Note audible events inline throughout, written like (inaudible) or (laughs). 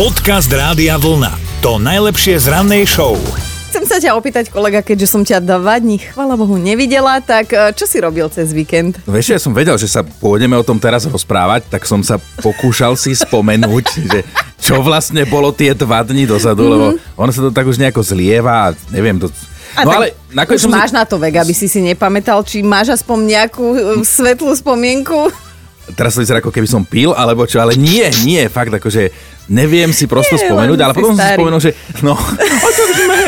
Podcast Rádia Vlna. To najlepšie z rannej show. Chcem sa ťa opýtať, kolega, keďže som ťa dva dní, chvala Bohu, nevidela, tak e, čo si robil cez víkend? Vieš, ja som vedel, že sa pôjdeme o tom teraz rozprávať, tak som sa pokúšal si spomenúť, (laughs) že čo vlastne bolo tie dva dní dozadu, mm-hmm. lebo ono sa to tak už nejako zlieva a neviem, to a no ale nakoniec už máš si... na to vek, aby si si nepamätal, či máš aspoň nejakú e, svetlú spomienku? Teraz to vyzerá ako keby som pil, alebo čo, ale nie, nie, fakt, akože neviem si prosto nie, spomenúť, ale potom som si spomenul, že no, (laughs) o to sme.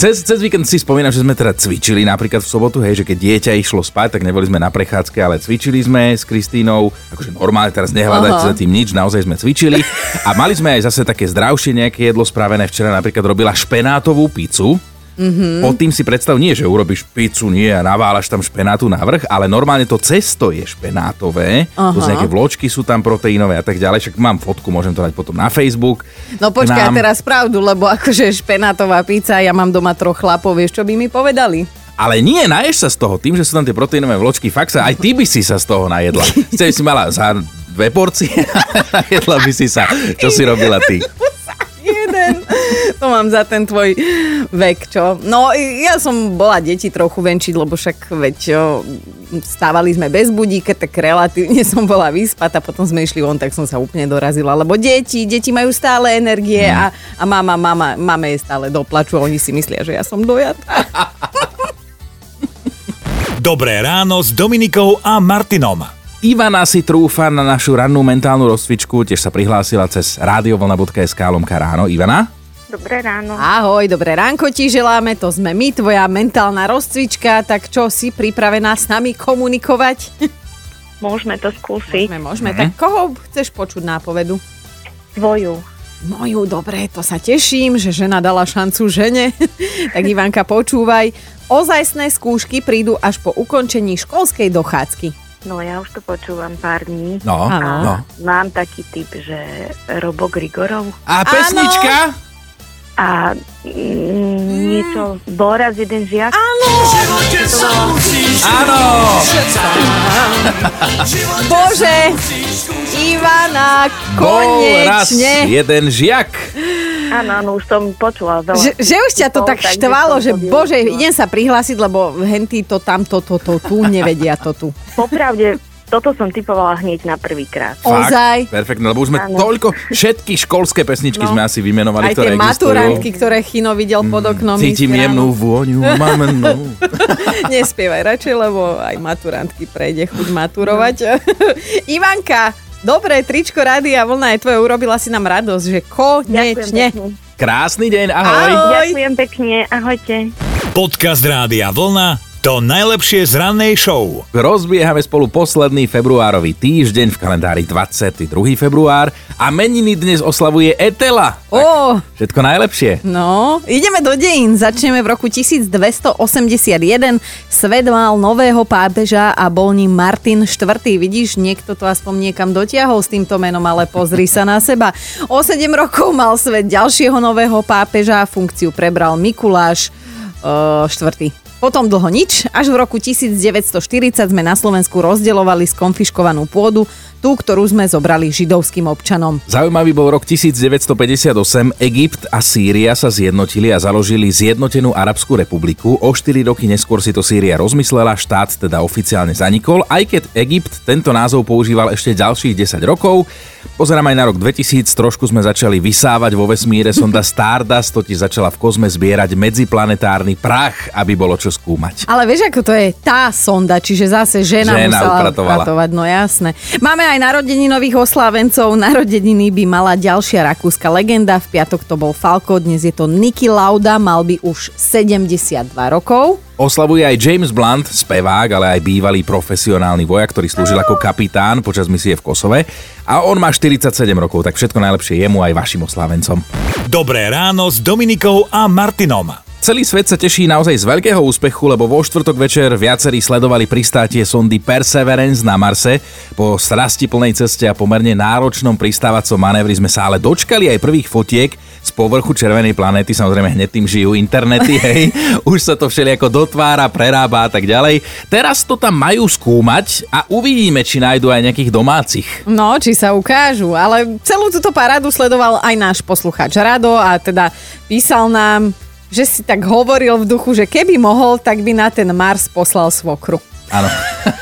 Cez, cez víkend si spomínam, že sme teda cvičili napríklad v sobotu, hej, že keď dieťa išlo spať, tak neboli sme na prechádzke, ale cvičili sme s Kristínou, akože normálne teraz nehľadať za tým nič, naozaj sme cvičili a mali sme aj zase také zdravšie nejaké jedlo spravené. Včera napríklad robila špenátovú pizzu, Mm-hmm. Pod tým si predstav nie, že urobíš pizzu, nie a naválaš tam špenátu na vrch, ale normálne to cesto je špenátové, uh-huh. plus nejaké vločky sú tam proteínové a tak ďalej, však mám fotku, môžem to dať potom na Facebook. No počkaj, nám... teraz pravdu, lebo akože špenátová pizza, ja mám doma troch chlapov, vieš, čo by mi povedali? Ale nie, naješ sa z toho, tým, že sú tam tie proteínové vločky, fakt sa, aj ty by si sa z toho najedla. (laughs) Chceš si mala za dve porcie, (laughs) najedla by si sa. Čo si robila ty? (laughs) Jeden. To mám za ten tvoj vek, čo? No, ja som bola deti trochu venčiť, lebo však veď čo, stávali sme bez budíka, tak relatívne (laughs) som bola vyspatá, potom sme išli von, tak som sa úplne dorazila, lebo deti, deti majú stále energie hmm. a, a mama, mama, mame je stále doplaču a oni si myslia, že ja som dojatá. (laughs) Dobré ráno s Dominikou a Martinom. Ivana si trúfa na našu rannú mentálnu rozcvičku, tiež sa prihlásila cez radiovlna.sk lomka ráno. Ivana? Dobré ráno. Ahoj, dobré ránko ti želáme, to sme my, tvoja mentálna rozcvička, tak čo, si pripravená s nami komunikovať? (laughs) Môžeme to skúsiť. Môžeme, môžeme. Mm-hmm. Tak koho chceš počuť nápovedu? Tvoju. Moju, dobre, to sa teším, že žena dala šancu žene. (laughs) tak Ivanka, počúvaj. Ozajstné skúšky prídu až po ukončení školskej dochádzky. No ja už to počúvam pár dní. No, a no. Mám taký typ, že Robo Grigorov. A pesnička? Áno a mm, niečo, Boraz, jeden žiak. Áno! Áno! Bože! Ivana, konečne! Boraz, jeden žiak. Áno, áno, už som počula veľa. Že, že už ťa to tak štvalo, že bože, idem sa prihlásiť, lebo henty to tamto, to, to, tu, nevedia to tu. Popravde, toto som typovala hneď na prvýkrát. Ozaj? Perfektne, lebo už sme ano. toľko, všetky školské pesničky no. sme asi vymenovali, Aj ktoré tie maturantky, ktoré Chino videl pod mm, oknom. Cítim jemnú vôňu, (laughs) mamenu. (laughs) Nespievaj radšej, lebo aj maturantky prejde chuť maturovať. No. (laughs) Ivanka, dobre, tričko Rádia Vlna je tvoje, urobila si nám radosť, že konečne. Krásny deň, ahoj. ahoj. Ďakujem pekne, ahojte. Podcast Rádia Vlna to najlepšie z rannej show. Rozbiehame spolu posledný februárový týždeň v kalendári 22. február a meniny dnes oslavuje Etela. Oh. Všetko najlepšie. No, ideme do dejín. Začneme v roku 1281. Svet mal nového pápeža a bol ním Martin IV. Vidíš, niekto to aspoň niekam dotiahol s týmto menom, ale pozri sa na seba. O 7 rokov mal svet ďalšieho nového pápeža, funkciu prebral Mikuláš uh, IV. Potom dlho nič, až v roku 1940 sme na Slovensku rozdeľovali skonfiškovanú pôdu, tú, ktorú sme zobrali židovským občanom. Zaujímavý bol rok 1958. Egypt a Sýria sa zjednotili a založili zjednotenú Arabskú republiku. O 4 roky neskôr si to Sýria rozmyslela, štát teda oficiálne zanikol, aj keď Egypt tento názov používal ešte ďalších 10 rokov. Pozerám aj na rok 2000, trošku sme začali vysávať vo vesmíre, sonda Stardust totiž začala v kozme zbierať medziplanetárny prach, aby bolo čo skúmať. Ale vieš, ako to je tá sonda, čiže zase žena, žena musela upratovala. upratovať, no jasné. Máme aj nových oslávencov, narodeniny by mala ďalšia rakúska legenda, v piatok to bol Falko, dnes je to Niky Lauda, mal by už 72 rokov. Oslavuje aj James Blunt, spevák, ale aj bývalý profesionálny vojak, ktorý slúžil ako kapitán počas misie v Kosove. A on má 47 rokov, tak všetko najlepšie jemu aj vašim oslávencom. Dobré ráno s Dominikou a Martinom. Celý svet sa teší naozaj z veľkého úspechu, lebo vo štvrtok večer viacerí sledovali pristátie sondy Perseverance na Marse. Po strasti plnej ceste a pomerne náročnom pristávacom manévri sme sa ale dočkali aj prvých fotiek z povrchu červenej planéty, samozrejme hneď tým žijú internety, (laughs) hej, už sa to všelijako dotvára, prerába a tak ďalej. Teraz to tam majú skúmať a uvidíme, či nájdu aj nejakých domácich. No, či sa ukážu, ale celú túto parádu sledoval aj náš poslucháč Rado a teda písal nám, že si tak hovoril v duchu, že keby mohol, tak by na ten Mars poslal svokru. Áno.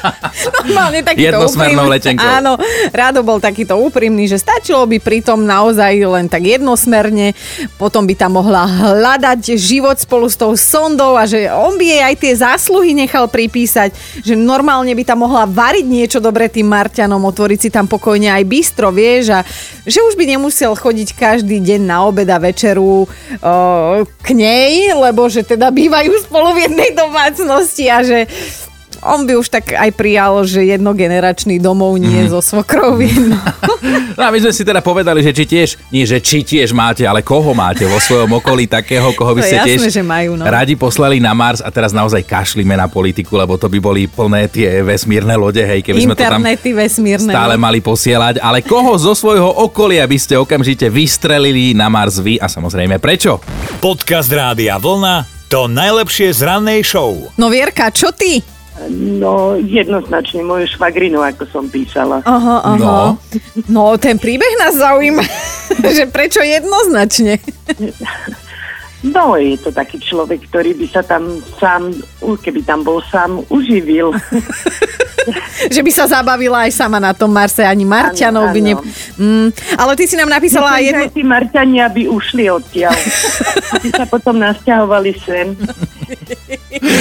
(laughs) Normálne takýto Jednosmernou úprimný. letenkou. Áno, Rado bol takýto úprimný, že stačilo by pritom naozaj len tak jednosmerne, potom by tam mohla hľadať život spolu s tou sondou a že on by jej aj tie zásluhy nechal pripísať, že normálne by tam mohla variť niečo dobre tým Marťanom, otvoriť si tam pokojne aj bistro, vieš, a že už by nemusel chodiť každý deň na obed a večeru o, k nej, lebo že teda bývajú spolu v jednej domácnosti a že on by už tak aj prijal, že jednogeneračný domov nie mm. so svokrou jedno. (laughs) No a my sme si teda povedali, že či tiež, nie že či tiež máte, ale koho máte vo svojom okolí takého, koho by ste jasné, tiež že majú, no. radi poslali na Mars a teraz naozaj kašlíme na politiku, lebo to by boli plné tie vesmírne lode, hej, keby sme to tam Internety vesmírne. stále no. mali posielať. Ale koho zo svojho okolia by ste okamžite vystrelili na Mars vy a samozrejme prečo? Podcast Rádia Vlna to najlepšie z rannej show. No Vierka, čo ty? No, jednoznačne moju švagrinu, ako som písala. Aha, aha. No. No, ten príbeh nás zaujíma, (laughs) že prečo jednoznačne. No, je to taký človek, ktorý by sa tam sám, keby tam bol sám, uživil. (laughs) že by sa zabavila aj sama na tom Marse, ani Marťanov by ne... Mm, ale ty si nám napísala Myslím, že jednu... aj tí Marťania by ušli odtiaľ. (laughs) By sa potom nasťahovali sem.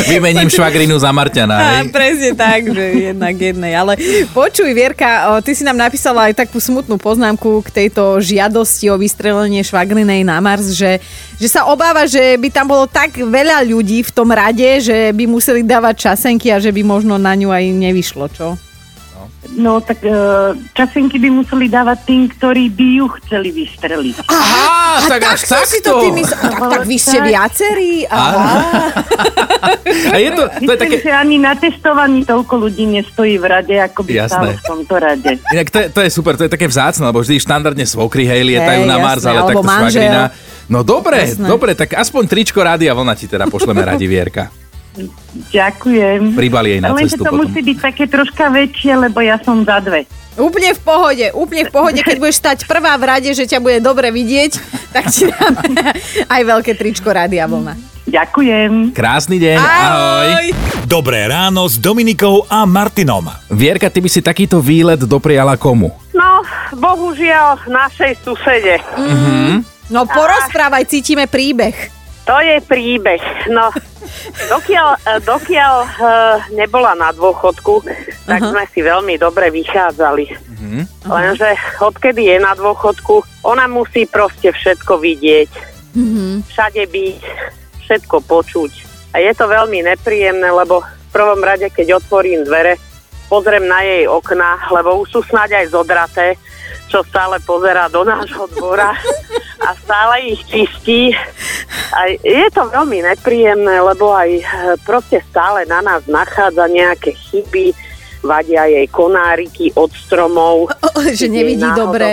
Vymením švagrinu za Marťana, Á, presne tak, že jednak jednej. Ale počuj, Vierka, ty si nám napísala aj takú smutnú poznámku k tejto žiadosti o vystrelenie švagrinej na Mars, že, že sa obáva, že by tam bolo tak veľa ľudí v tom rade, že by museli dávať časenky a že by možno na ňu aj nevyšlo, čo? No, tak e, časenky by museli dávať tým, ktorí by ju chceli vystreliť. Aha, tak až som si to ty takto. mysl... tak, tak vy ste Tak. viacerí? Aha. (laughs) A je to, to je také... že ani na testovaní toľko ľudí nestojí v rade, ako by Jasné. stalo v tomto rade. Inak to je, to je super, to je také vzácne, lebo vždy štandardne svokry, hej, lietajú Hej, na Mars, ale takto manžel. švagrina. No dobre, Jasné. dobre, tak aspoň tričko rádia vlna ti teda pošleme radi Vierka. Ďakujem. Pribali jej na Ale cestu to potom. musí byť také troška väčšie, lebo ja som za dve. Úplne v pohode, úplne v pohode, keď budeš stať prvá v rade, že ťa bude dobre vidieť, tak ti dáme (laughs) aj veľké tričko Rádia Vlna. Ďakujem. Krásny deň, ahoj. Dobré ráno s Dominikou a Martinom. Vierka, ty by si takýto výlet dopriala komu? No, bohužiaľ, našej susede. No porozprávaj, cítime príbeh. To je príbeh. No, dokiaľ, eh, dokiaľ eh, nebola na dôchodku, tak Aha. sme si veľmi dobre vychádzali. Lenže odkedy je na dôchodku, ona musí proste všetko vidieť. Všade byť, všetko počuť. A je to veľmi nepríjemné, lebo v prvom rade, keď otvorím dvere, pozriem na jej okna, lebo už sú snáď aj zodraté, čo stále pozerá do nášho dvora (laughs) a stále ich čistí. A je to veľmi nepríjemné, lebo aj e, proste stále na nás nachádza nejaké chyby, vadia jej konáriky od stromov. že Keď jej nevidí náhodou- dobre.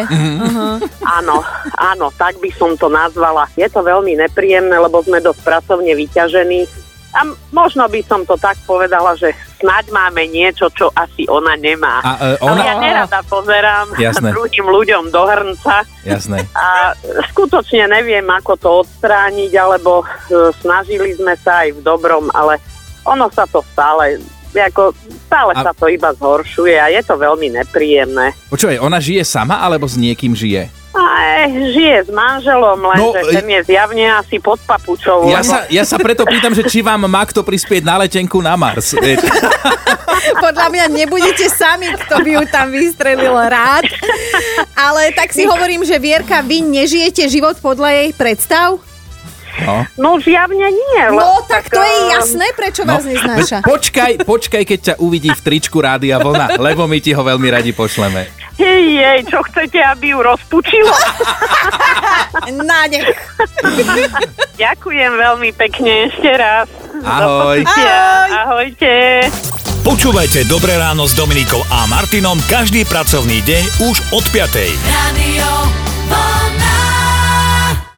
Áno, áno, tak by som to nazvala. Je to veľmi nepríjemné, lebo sme dosť pracovne vyťažení. A možno by som to tak povedala, že snáď máme niečo, čo asi ona nemá. A Ale ona... ja nerada pozerám (laughs) Jasné. druhým ľuďom do hrnca Jasné. a skutočne neviem, ako to odstrániť, alebo e, snažili sme sa aj v dobrom, ale ono sa to stále, ako, stále A- sa to iba zhoršuje a je to veľmi nepríjemné. Počúvaj, ona žije sama alebo s niekým žije? Aj, žije s manželom, No, lenže ten je zjavne asi pod papučou. Ja lebo- sa, ja sa preto pýtam, že či vám má kto prispieť na letenku na Mars. Vieš? (laughs) Podľa mňa nebudete sami, kto by ju tam vystrelil rád. Ale tak si hovorím, že Vierka, vy nežijete život podľa jej predstav? No. No zjavne nie. No lebo tak to je eh, jasné, prečo vás neznáša. (laughs) počkaj, počkaj, keď ťa uvidí v tričku Rádia Vlna, lebo my ti ho veľmi radi pošleme. Hej, jej, čo chcete, aby ju rozpučilo? (laughs) Nádech. (laughs) Ďakujem veľmi pekne ešte raz. Ahoj. Ahoj. Ahojte. Počúvajte Dobré ráno s Dominikou a Martinom každý pracovný deň už od 5. Radio